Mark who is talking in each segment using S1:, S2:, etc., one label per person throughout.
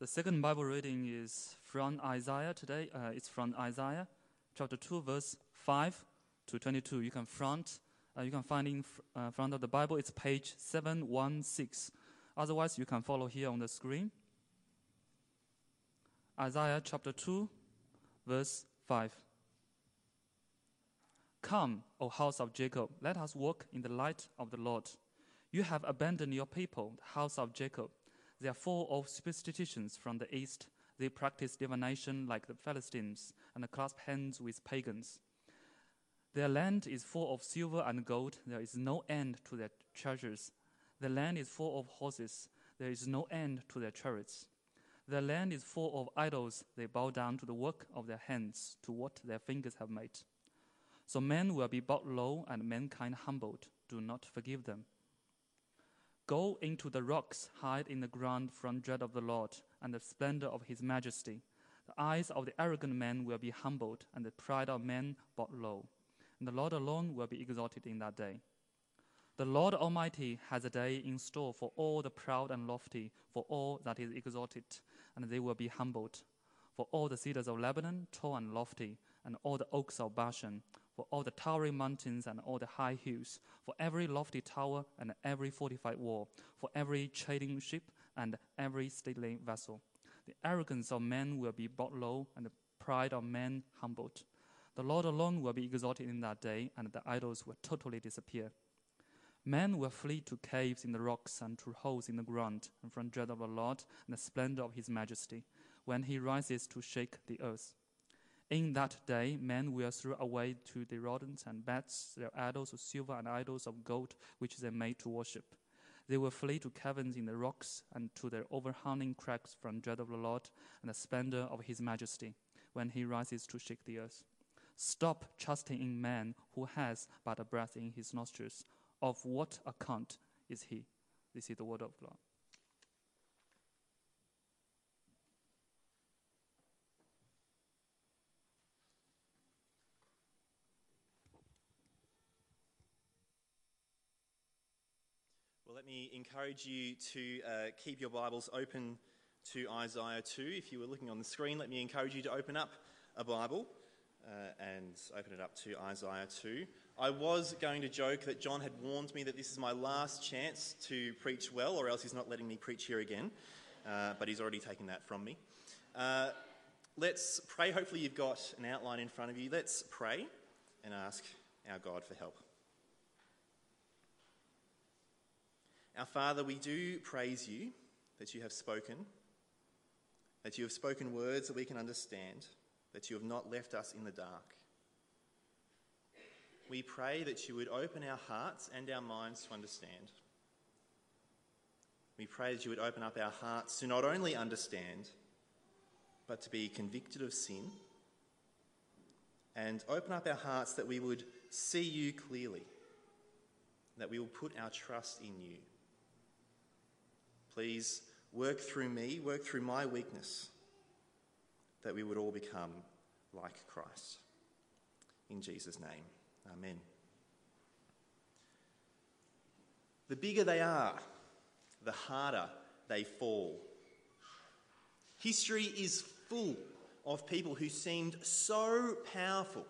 S1: The second Bible reading is from Isaiah today. Uh, it's from Isaiah chapter 2, verse 5 to 22. You can front, uh, you can find in uh, front of the Bible. It's page 716. Otherwise, you can follow here on the screen. Isaiah chapter 2, verse 5. Come, O house of Jacob, let us walk in the light of the Lord. You have abandoned your people, the house of Jacob. They are full of superstitions from the east. They practice divination like the Philistines and clasp hands with pagans. Their land is full of silver and gold. There is no end to their treasures. The land is full of horses. There is no end to their chariots. The land is full of idols. They bow down to the work of their hands, to what their fingers have made. So men will be brought low and mankind humbled. Do not forgive them. Go into the rocks, hide in the ground from dread of the Lord and the splendor of his majesty. The eyes of the arrogant man will be humbled, and the pride of men brought low. And the Lord alone will be exalted in that day. The Lord Almighty has a day in store for all the proud and lofty, for all that is exalted, and they will be humbled. For all the cedars of Lebanon, tall and lofty, and all the oaks of Bashan, for all the towering mountains and all the high hills, for every lofty tower and every fortified wall, for every trading ship and every stately vessel. The arrogance of men will be brought low, and the pride of men humbled. The Lord alone will be exalted in that day, and the idols will totally disappear. Men will flee to caves in the rocks and to holes in the ground, and from dread of the Lord and the splendor of his majesty, when he rises to shake the earth. In that day, men will throw away to the rodents and bats their idols of silver and idols of gold, which they made to worship. They will flee to caverns in the rocks and to their overhanging crags from dread of the Lord and the splendor of his majesty, when he rises to shake the earth. Stop trusting in man who has but a breath in his nostrils. Of what account is he? This is the word of God.
S2: Encourage you to uh, keep your Bibles open to Isaiah 2. If you were looking on the screen, let me encourage you to open up a Bible uh, and open it up to Isaiah 2. I was going to joke that John had warned me that this is my last chance to preach well, or else he's not letting me preach here again, uh, but he's already taken that from me. Uh, let's pray. Hopefully, you've got an outline in front of you. Let's pray and ask our God for help. Our Father, we do praise you that you have spoken, that you have spoken words that we can understand, that you have not left us in the dark. We pray that you would open our hearts and our minds to understand. We pray that you would open up our hearts to not only understand, but to be convicted of sin, and open up our hearts that we would see you clearly, that we will put our trust in you. Please work through me, work through my weakness, that we would all become like Christ. In Jesus' name, amen. The bigger they are, the harder they fall. History is full of people who seemed so powerful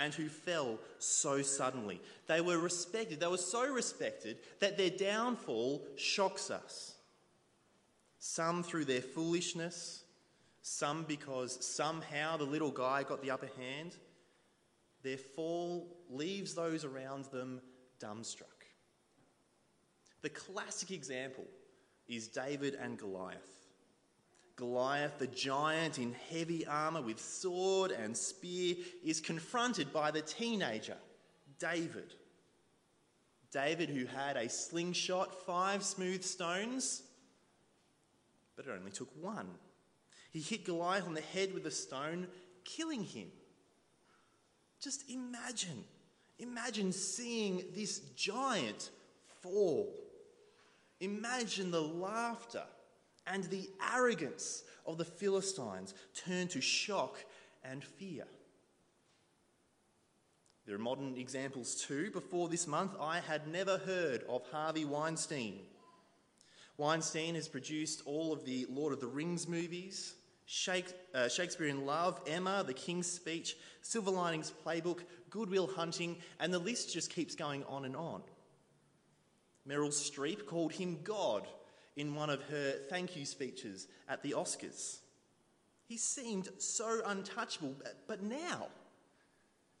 S2: and who fell so suddenly. They were respected, they were so respected that their downfall shocks us. Some through their foolishness, some because somehow the little guy got the upper hand. Their fall leaves those around them dumbstruck. The classic example is David and Goliath. Goliath, the giant in heavy armour with sword and spear, is confronted by the teenager, David. David, who had a slingshot, five smooth stones, but it only took one. He hit Goliath on the head with a stone, killing him. Just imagine, imagine seeing this giant fall. Imagine the laughter and the arrogance of the Philistines turned to shock and fear. There are modern examples too. Before this month, I had never heard of Harvey Weinstein. Weinstein has produced all of the Lord of the Rings movies, uh, Shakespeare in Love, Emma, The King's Speech, Silver Linings Playbook, Goodwill Hunting, and the list just keeps going on and on. Meryl Streep called him God in one of her thank you speeches at the Oscars. He seemed so untouchable, but now,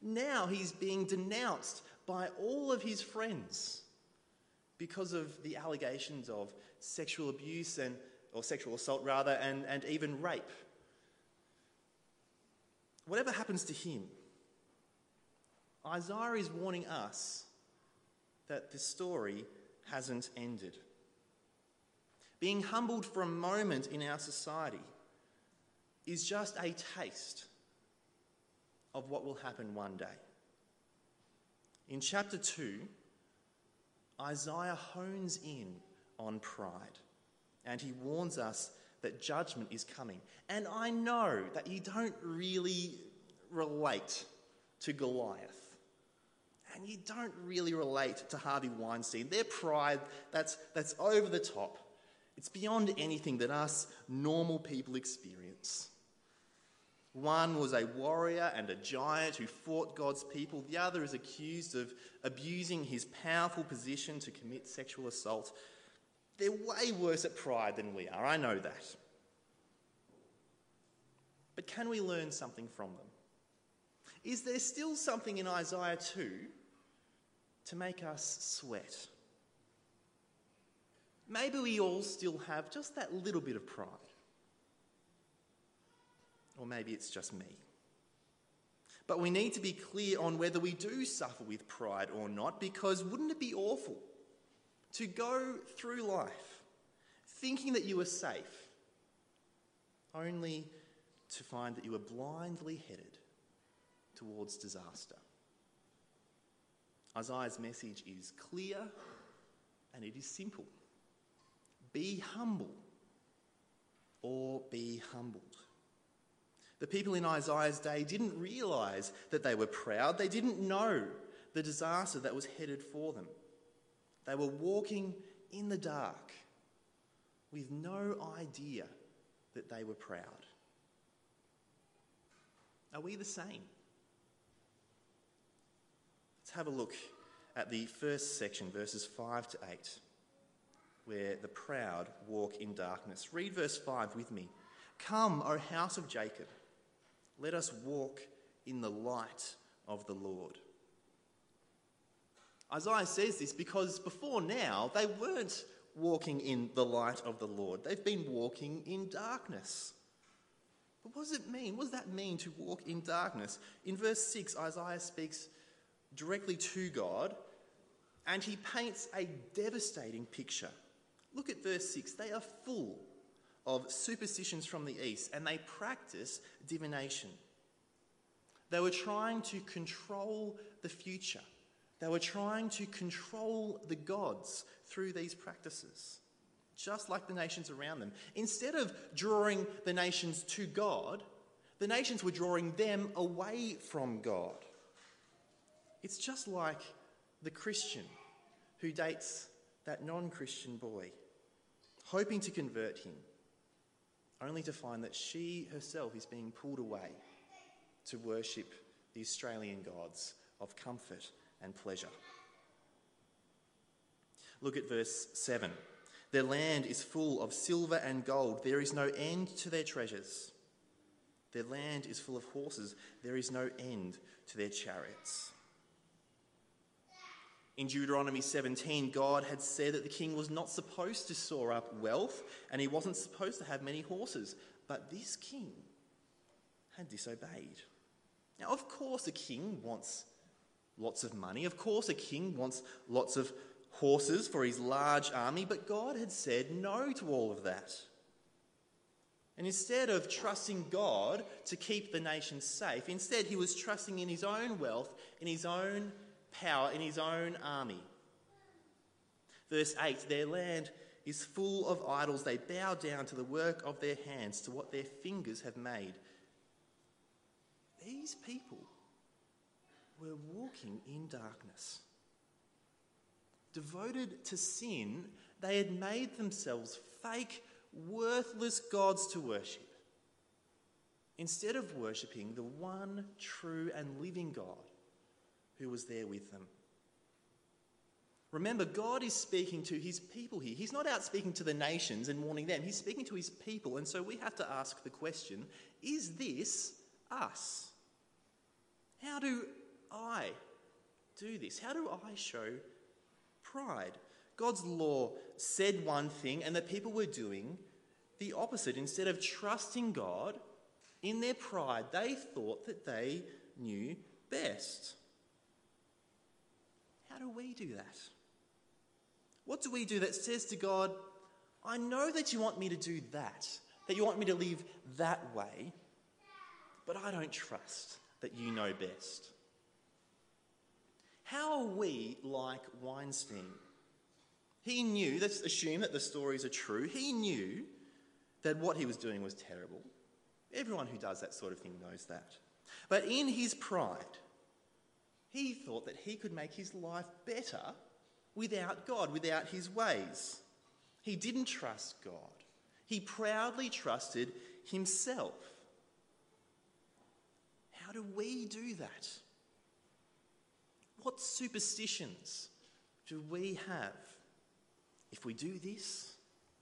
S2: now he's being denounced by all of his friends because of the allegations of sexual abuse and or sexual assault rather and, and even rape. Whatever happens to him, Isaiah is warning us that the story hasn't ended. Being humbled for a moment in our society is just a taste of what will happen one day. In chapter 2, Isaiah hones in on pride and he warns us that judgment is coming. And I know that you don't really relate to Goliath. And you don't really relate to Harvey Weinstein. Their pride, that's, that's over the top. It's beyond anything that us normal people experience. One was a warrior and a giant who fought God's people. The other is accused of abusing his powerful position to commit sexual assault. They're way worse at pride than we are, I know that. But can we learn something from them? Is there still something in Isaiah 2 to make us sweat? Maybe we all still have just that little bit of pride. Or maybe it's just me. But we need to be clear on whether we do suffer with pride or not, because wouldn't it be awful to go through life thinking that you are safe, only to find that you are blindly headed towards disaster? Isaiah's message is clear and it is simple be humble or be humbled. The people in Isaiah's day didn't realize that they were proud. They didn't know the disaster that was headed for them. They were walking in the dark with no idea that they were proud. Are we the same? Let's have a look at the first section, verses 5 to 8, where the proud walk in darkness. Read verse 5 with me. Come, O house of Jacob. Let us walk in the light of the Lord. Isaiah says this because before now they weren't walking in the light of the Lord, they've been walking in darkness. But what does it mean? What does that mean to walk in darkness? In verse 6, Isaiah speaks directly to God and he paints a devastating picture. Look at verse 6. They are full of superstitions from the east and they practice divination. They were trying to control the future, they were trying to control the gods through these practices, just like the nations around them. Instead of drawing the nations to God, the nations were drawing them away from God. It's just like the Christian who dates that non Christian boy, hoping to convert him only to find that she herself is being pulled away to worship the Australian gods of comfort and pleasure. Look at verse 7. Their land is full of silver and gold. There is no end to their treasures. Their land is full of horses. There is no end to their chariots. In Deuteronomy 17, God had said that the king was not supposed to store up wealth and he wasn't supposed to have many horses. But this king had disobeyed. Now, of course, a king wants lots of money. Of course, a king wants lots of horses for his large army. But God had said no to all of that. And instead of trusting God to keep the nation safe, instead he was trusting in his own wealth, in his own power in his own army. Verse 8 Their land is full of idols. They bow down to the work of their hands, to what their fingers have made. These people were walking in darkness, devoted to sin They had made themselves fake, worthless gods to worship instead of worshipping the one true and living God who was there with them. Remember, God is speaking to his people here. He's not out speaking to the nations and warning them, he's speaking to his people. And so we have to ask the question is this us? How do I do this? How do I show pride? God's law said one thing, and the people were doing the opposite. Instead of trusting God, in their pride, they thought that they knew best. Do we do that? What do we do that says to God, I know that you want me to do that, that you want me to live that way, but I don't trust that you know best? How are we like Weinstein? He knew, let's assume that the stories are true, he knew that what he was doing was terrible. Everyone who does that sort of thing knows that. But in his pride, he thought that he could make his life better without God, without his ways. He didn't trust God, he proudly trusted himself. How do we do that? What superstitions do we have? If we do this,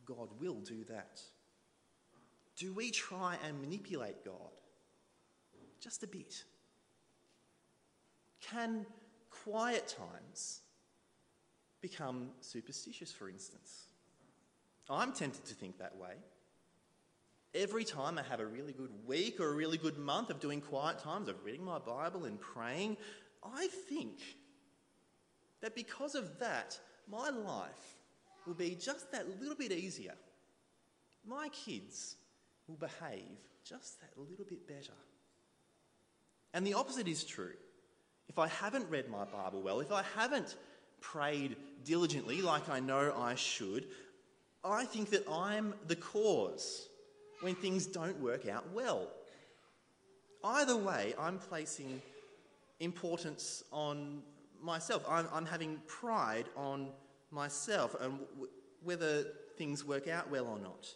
S2: God will do that. Do we try and manipulate God? Just a bit. Can quiet times become superstitious, for instance? I'm tempted to think that way. Every time I have a really good week or a really good month of doing quiet times, of reading my Bible and praying, I think that because of that, my life will be just that little bit easier. My kids will behave just that little bit better. And the opposite is true. If I haven't read my Bible well, if I haven't prayed diligently like I know I should, I think that I'm the cause when things don't work out well. Either way, I'm placing importance on myself. I'm, I'm having pride on myself and w- whether things work out well or not.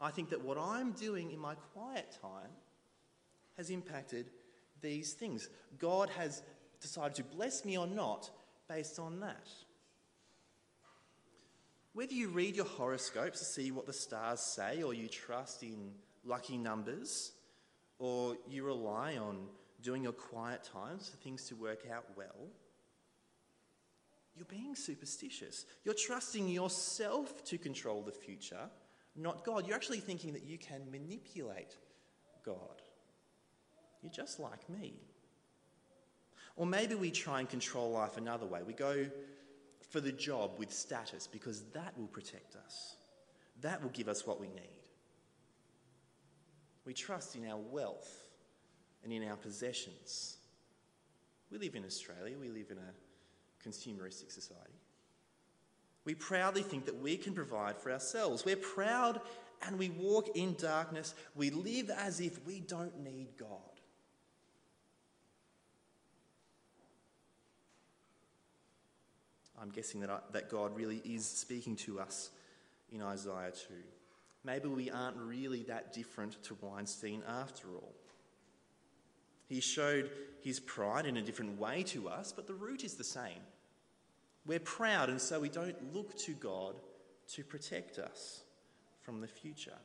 S2: I think that what I'm doing in my quiet time has impacted these things. God has decided to bless me or not based on that. Whether you read your horoscopes to see what the stars say, or you trust in lucky numbers, or you rely on doing your quiet times for things to work out well, you're being superstitious. You're trusting yourself to control the future, not God. You're actually thinking that you can manipulate God. You're just like me. Or maybe we try and control life another way. We go for the job with status because that will protect us, that will give us what we need. We trust in our wealth and in our possessions. We live in Australia, we live in a consumeristic society. We proudly think that we can provide for ourselves. We're proud and we walk in darkness. We live as if we don't need God. I'm guessing that, I, that God really is speaking to us in Isaiah 2. Maybe we aren't really that different to Weinstein after all. He showed his pride in a different way to us, but the root is the same. We're proud, and so we don't look to God to protect us from the future.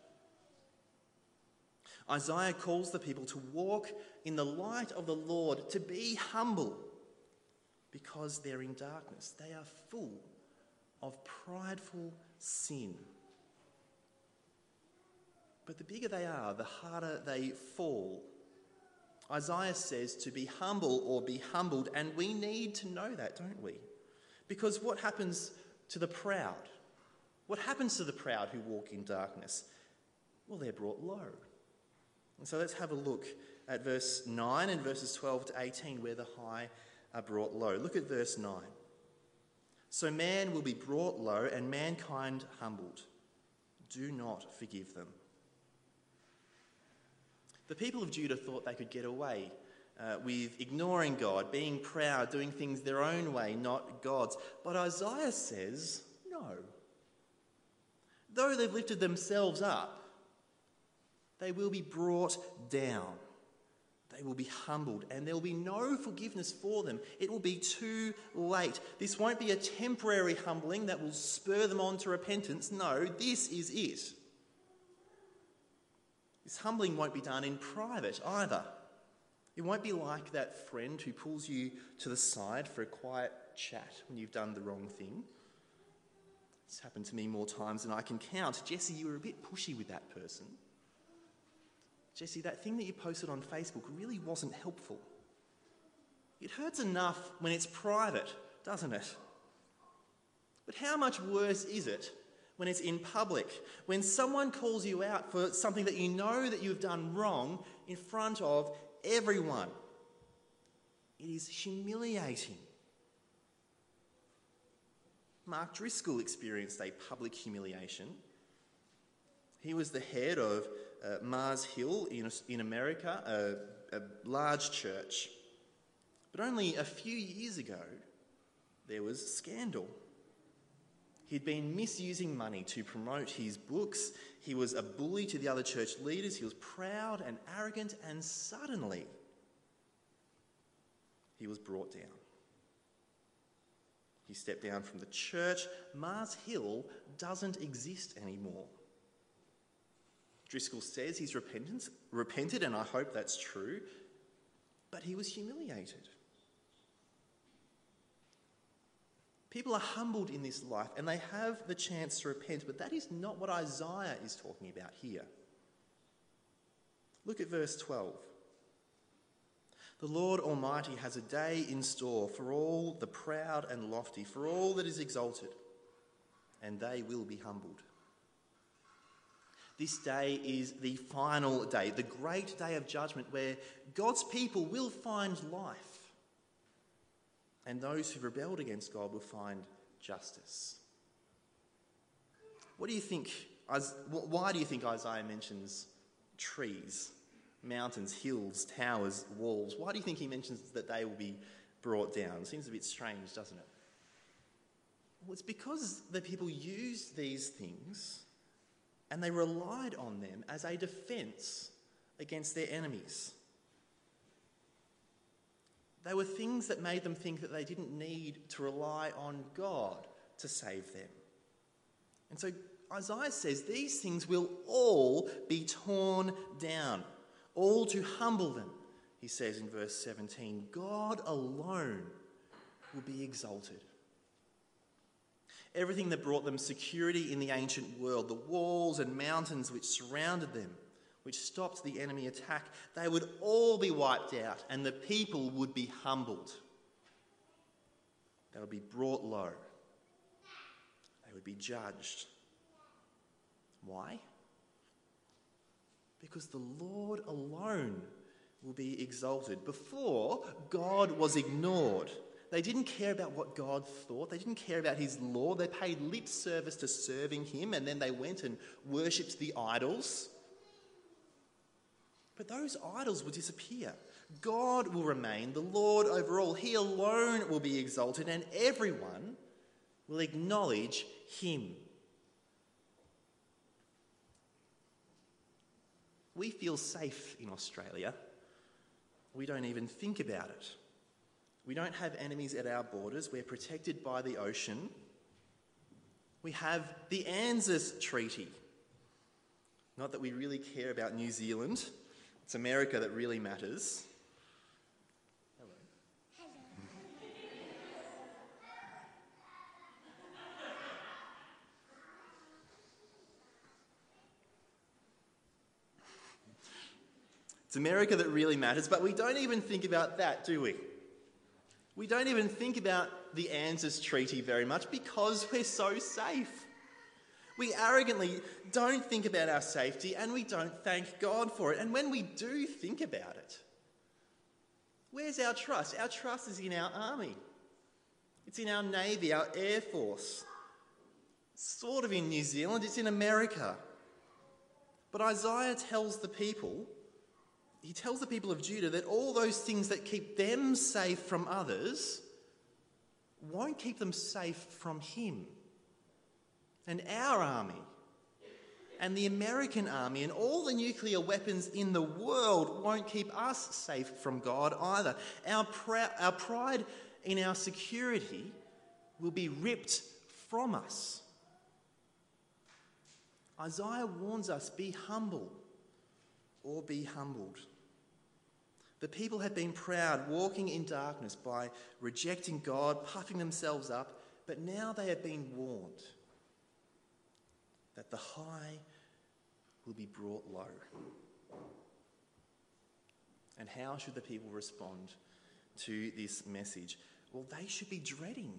S2: Isaiah calls the people to walk in the light of the Lord, to be humble, because they're in darkness. They are full of prideful sin. But the bigger they are, the harder they fall. Isaiah says to be humble or be humbled, and we need to know that, don't we? Because what happens to the proud? What happens to the proud who walk in darkness? Well, they're brought low. And so let's have a look at verse 9 and verses 12 to 18, where the high are brought low. Look at verse 9. So man will be brought low and mankind humbled. Do not forgive them. The people of Judah thought they could get away uh, with ignoring God, being proud, doing things their own way, not God's. But Isaiah says, no. though they've lifted themselves up, they will be brought down. They will be humbled, and there will be no forgiveness for them. It will be too late. This won't be a temporary humbling that will spur them on to repentance. No, this is it. This humbling won't be done in private either. It won't be like that friend who pulls you to the side for a quiet chat when you've done the wrong thing. It's happened to me more times than I can count. Jesse, you were a bit pushy with that person. Jesse, that thing that you posted on Facebook really wasn't helpful. It hurts enough when it's private, doesn't it? But how much worse is it when it's in public? When someone calls you out for something that you know that you've done wrong in front of everyone? It is humiliating. Mark Driscoll experienced a public humiliation. He was the head of uh, Mars Hill in, in America, a, a large church. But only a few years ago, there was scandal. He'd been misusing money to promote his books. He was a bully to the other church leaders. He was proud and arrogant, and suddenly he was brought down. He stepped down from the church. Mars Hill doesn't exist anymore. Driscoll says he's repentant, repented, and I hope that's true, but he was humiliated. People are humbled in this life and they have the chance to repent, but that is not what Isaiah is talking about here. Look at verse 12. The Lord Almighty has a day in store for all the proud and lofty, for all that is exalted, and they will be humbled. This day is the final day, the great day of judgment, where God's people will find life, and those who rebelled against God will find justice. What do you think? Why do you think Isaiah mentions trees, mountains, hills, towers, walls? Why do you think he mentions that they will be brought down? It Seems a bit strange, doesn't it? Well, it's because the people use these things and they relied on them as a defense against their enemies. They were things that made them think that they didn't need to rely on God to save them. And so Isaiah says these things will all be torn down, all to humble them. He says in verse 17, God alone will be exalted everything that brought them security in the ancient world, the walls and mountains which surrounded them, which stopped the enemy attack, they would all be wiped out and the people would be humbled. They would be brought low. They would be judged. Why? Because the Lord alone will be exalted. Before, God was ignored. They didn't care about what God thought. They didn't care about his law. They paid lip service to serving him and then they went and worshipped the idols. But those idols will disappear. God will remain, the Lord over all. He alone will be exalted and everyone will acknowledge him. We feel safe in Australia. We don't even think about it. We don't have enemies at our borders. We're protected by the ocean. We have the ANZUS Treaty. Not that we really care about New Zealand, it's America that really matters. Hello. It's America that really matters, but we don't even think about that, do we? We don't even think about the ANZUS Treaty very much because we're so safe. We arrogantly don't think about our safety and we don't thank God for it. And when we do think about it, where's our trust? Our trust is in our army, it's in our navy, our air force, sort of in New Zealand, it's in America. But Isaiah tells the people he tells the people of Judah that all those things that keep them safe from others won't keep them safe from him. And our army and the American army and all the nuclear weapons in the world won't keep us safe from God either. Our, pr- our pride in our security will be ripped from us. Isaiah warns us be humble or be humbled. The people had been proud, walking in darkness by rejecting God, puffing themselves up, but now they have been warned that the high will be brought low. And how should the people respond to this message? Well, they should be dreading.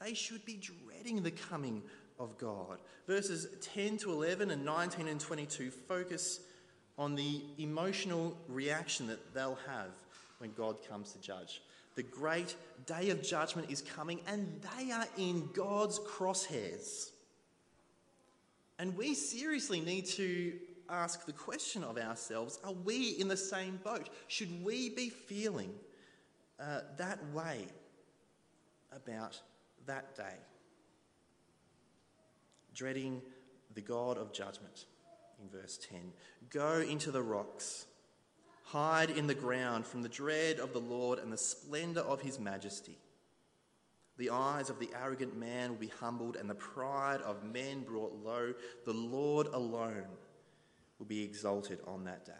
S2: They should be dreading the coming of God. Verses 10 to 11 and 19 and 22 focus on the emotional reaction that they'll have when God comes to judge. The great day of judgment is coming, and they are in God's crosshairs. And we seriously need to ask the question of ourselves are we in the same boat? Should we be feeling uh, that way about that day? Dreading the God of judgment in verse 10. Go into the rocks, hide in the ground from the dread of the Lord and the splendour of his majesty. The eyes of the arrogant man will be humbled, and the pride of men brought low. The Lord alone will be exalted on that day.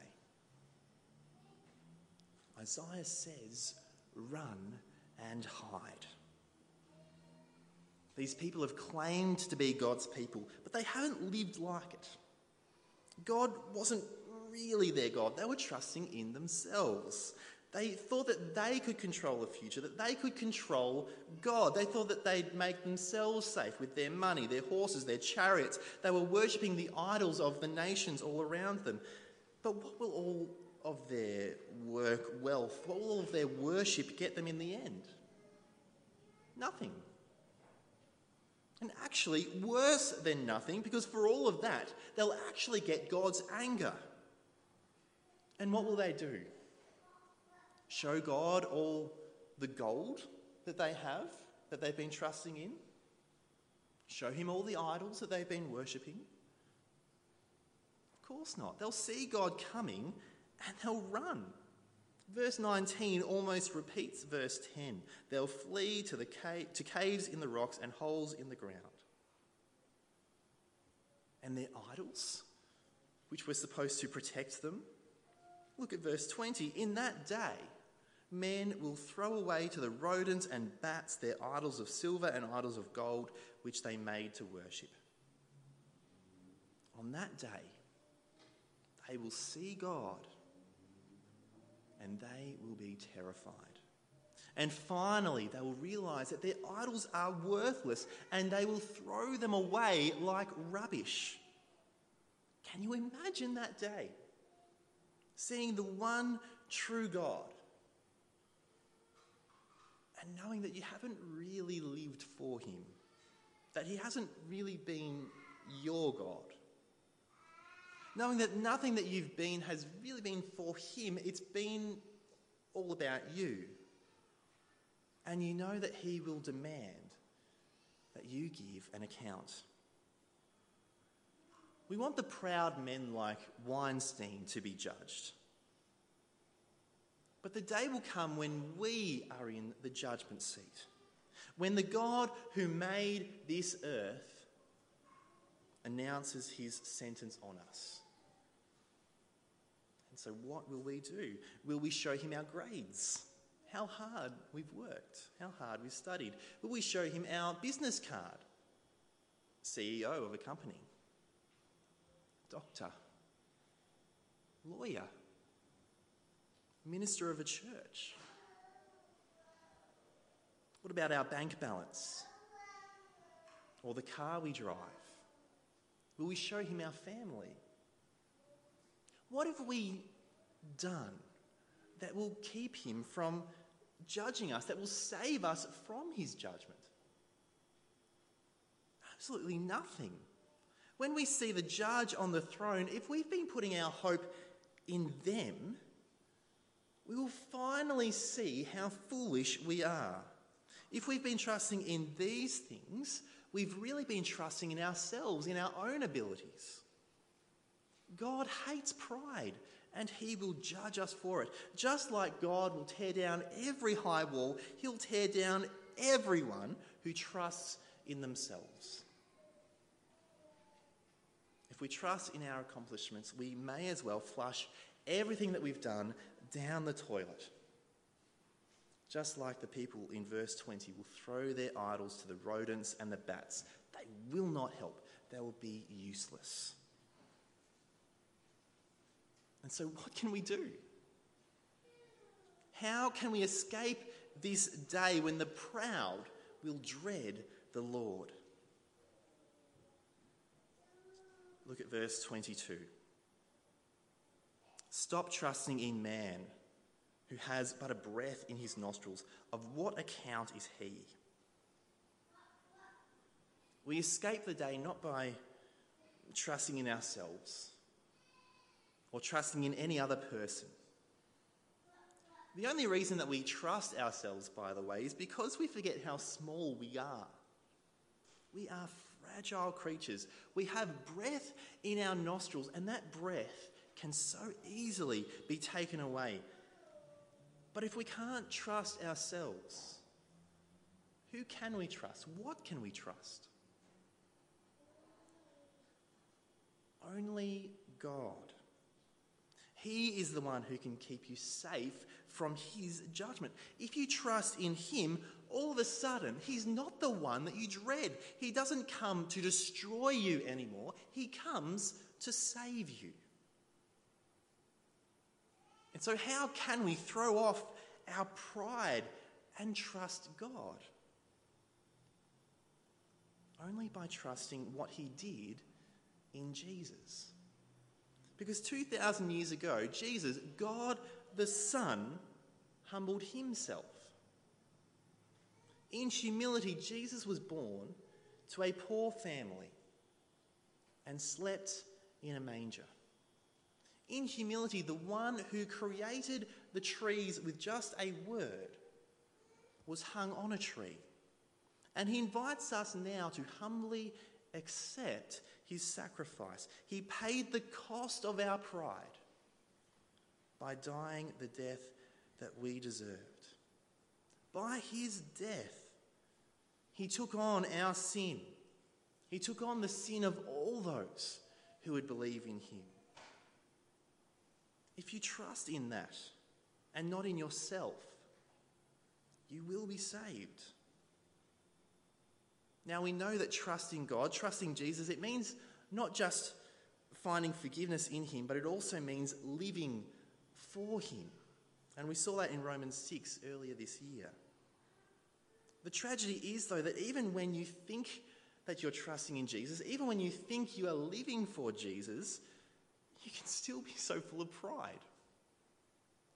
S2: Isaiah says, Run and hide. These people have claimed to be God's people, but they haven't lived like it. God wasn't really their God. They were trusting in themselves. They thought that they could control the future, that they could control God. They thought that they'd make themselves safe with their money, their horses, their chariots. They were worshipping the idols of the nations all around them. But what will all of their work, wealth, what will all of their worship get them in the end? Nothing. And actually, worse than nothing, because for all of that, they'll actually get God's anger. And what will they do? Show God all the gold that they have, that they've been trusting in? Show him all the idols that they've been worshipping? Of course not. They'll see God coming and they'll run. Verse 19 almost repeats verse 10. They'll flee to, the cave, to caves in the rocks and holes in the ground. And their idols, which were supposed to protect them. Look at verse 20. In that day, men will throw away to the rodents and bats their idols of silver and idols of gold, which they made to worship. On that day, they will see God and they will be terrified. And finally, they will realize that their idols are worthless and they will throw them away like rubbish. Can you imagine that day? Seeing the one true God and knowing that you haven't really lived for Him, that He hasn't really been your God knowing that nothing that you've been has really been for Him, it's been all about you. And you know that He will demand that you give an account. We want the proud men like Weinstein to be judged. But the day will come when we are in the judgment seat. When the God who made this earth announces his sentence on us. So, what will we do? Will we show him our grades? How hard we've worked, how hard we've studied? Will we show him our business card? CEO of a company, doctor, lawyer, minister of a church? What about our bank balance? Or the car we drive? Will we show him our family? What have we done that will keep him from judging us, that will save us from his judgment? Absolutely nothing. When we see the judge on the throne, if we've been putting our hope in them, we will finally see how foolish we are. If we've been trusting in these things, we've really been trusting in ourselves, in our own abilities. God hates pride and he will judge us for it. Just like God will tear down every high wall, he'll tear down everyone who trusts in themselves. If we trust in our accomplishments, we may as well flush everything that we've done down the toilet. Just like the people in verse 20 will throw their idols to the rodents and the bats, they will not help, they will be useless. And so, what can we do? How can we escape this day when the proud will dread the Lord? Look at verse 22. Stop trusting in man who has but a breath in his nostrils. Of what account is he? We escape the day not by trusting in ourselves or trusting in any other person. The only reason that we trust ourselves, by the way, is because we forget how small we are. We are fragile creatures. We have breath in our nostrils, and that breath can so easily be taken away. But if we can't trust ourselves, who can we trust? What can we trust? Only God. He is the one who can keep you safe from his judgment. If you trust in him, all of a sudden, he's not the one that you dread. He doesn't come to destroy you anymore, he comes to save you. And so, how can we throw off our pride and trust God? Only by trusting what he did in Jesus. Because 2,000 years ago, Jesus, God the Son, humbled himself. In humility, Jesus was born to a poor family and slept in a manger. In humility, the one who created the trees with just a word was hung on a tree. And he invites us now to humbly accept his sacrifice. He paid the cost of our pride by dying the death that we deserved. By his death, he took on our sin. He took on the sin of all those who would believe in him. If you trust in that and not in yourself, you will be saved. Now we know that trusting God, trusting Jesus, it means not just finding forgiveness in Him, but it also means living for Him. And we saw that in Romans 6 earlier this year. The tragedy is, though, that even when you think that you're trusting in Jesus, even when you think you are living for Jesus, you can still be so full of pride.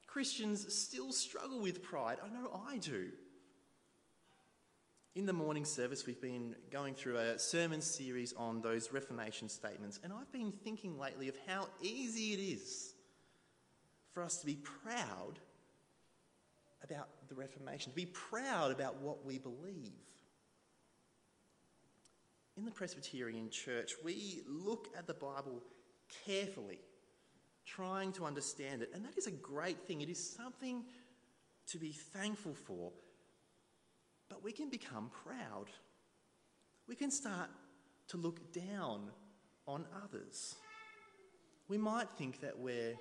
S2: Christians still struggle with pride. I know I do. In the morning service, we've been going through a sermon series on those Reformation statements, and I've been thinking lately of how easy it is for us to be proud about the Reformation, to be proud about what we believe. In the Presbyterian Church, we look at the Bible carefully, trying to understand it, and that is a great thing. It is something to be thankful for but we can become proud. We can start to look down on others. We might think that we're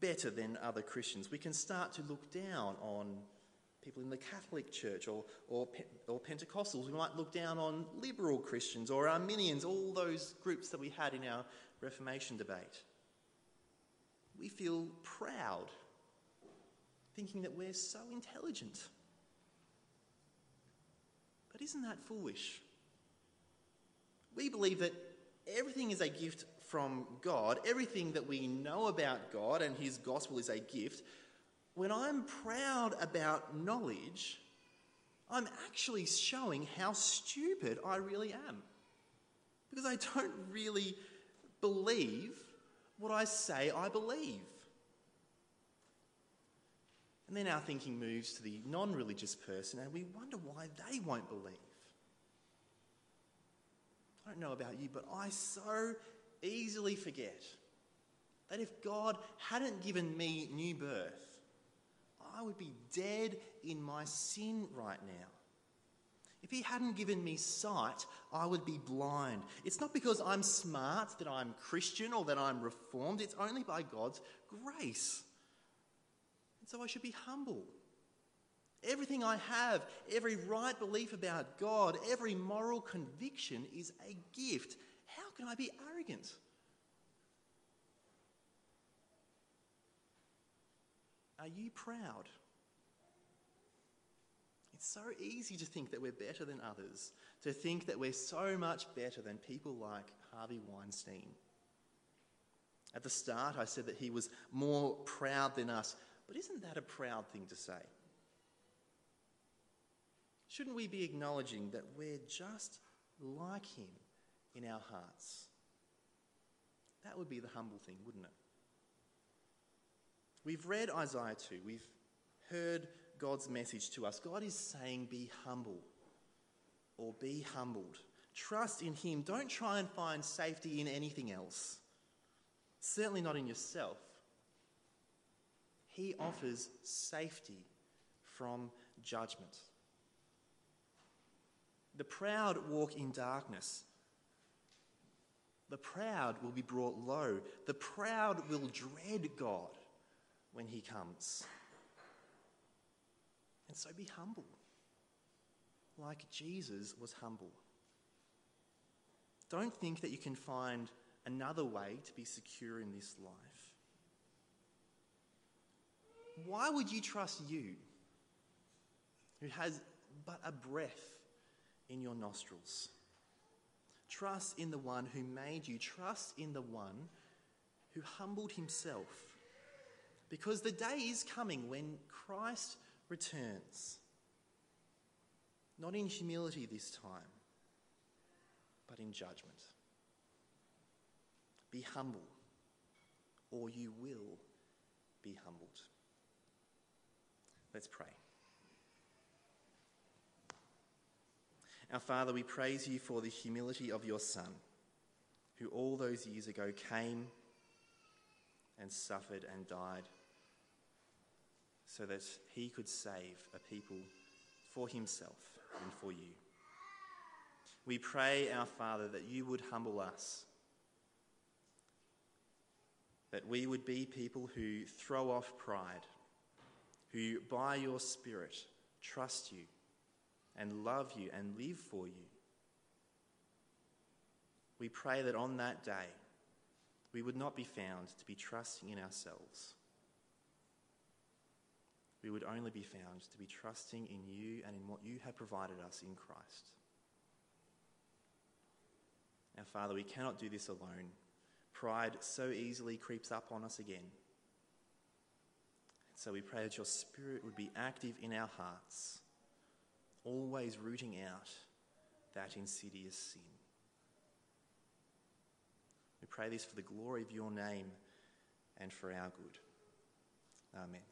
S2: better than other Christians. We can start to look down on people in the Catholic Church or, or, or Pentecostals. We might look down on liberal Christians or Arminians, all those groups that we had in our Reformation debate. We feel proud, thinking that we're so intelligent. Isn't that foolish? We believe that everything is a gift from God, everything that we know about God and His gospel is a gift. When I'm proud about knowledge, I'm actually showing how stupid I really am. Because I don't really believe what I say I believe. And then our thinking moves to the non religious person, and we wonder why they won't believe. I don't know about you, but I so easily forget that if God hadn't given me new birth, I would be dead in my sin right now. If He hadn't given me sight, I would be blind. It's not because I'm smart that I'm Christian or that I'm reformed, it's only by God's grace. And so I should be humble. Everything I have, every right belief about God, every moral conviction is a gift. How can I be arrogant? Are you proud? It's so easy to think that we're better than others, to think that we're so much better than people like Harvey Weinstein. At the start, I said that he was more proud than us, but isn't that a proud thing to say? Shouldn't we be acknowledging that we're just like him in our hearts? That would be the humble thing, wouldn't it? We've read Isaiah 2, we've heard God's message to us. God is saying, Be humble or be humbled. Trust in Him. Don't try and find safety in anything else, certainly not in yourself. He offers safety from judgment. The proud walk in darkness. The proud will be brought low. The proud will dread God when he comes. And so be humble, like Jesus was humble. Don't think that you can find another way to be secure in this life. Why would you trust you, who has but a breath in your nostrils? Trust in the one who made you. Trust in the one who humbled himself. Because the day is coming when Christ returns. Not in humility this time, but in judgment. Be humble, or you will be humbled. Let's pray. Our Father, we praise you for the humility of your Son, who all those years ago came and suffered and died so that he could save a people for himself and for you. We pray, our Father, that you would humble us, that we would be people who throw off pride, who by your Spirit trust you and love you and live for you. We pray that on that day we would not be found to be trusting in ourselves we would only be found to be trusting in you and in what you have provided us in Christ. Now, Father, we cannot do this alone. Pride so easily creeps up on us again. So we pray that your Spirit would be active in our hearts, always rooting out that insidious sin. We pray this for the glory of your name and for our good. Amen.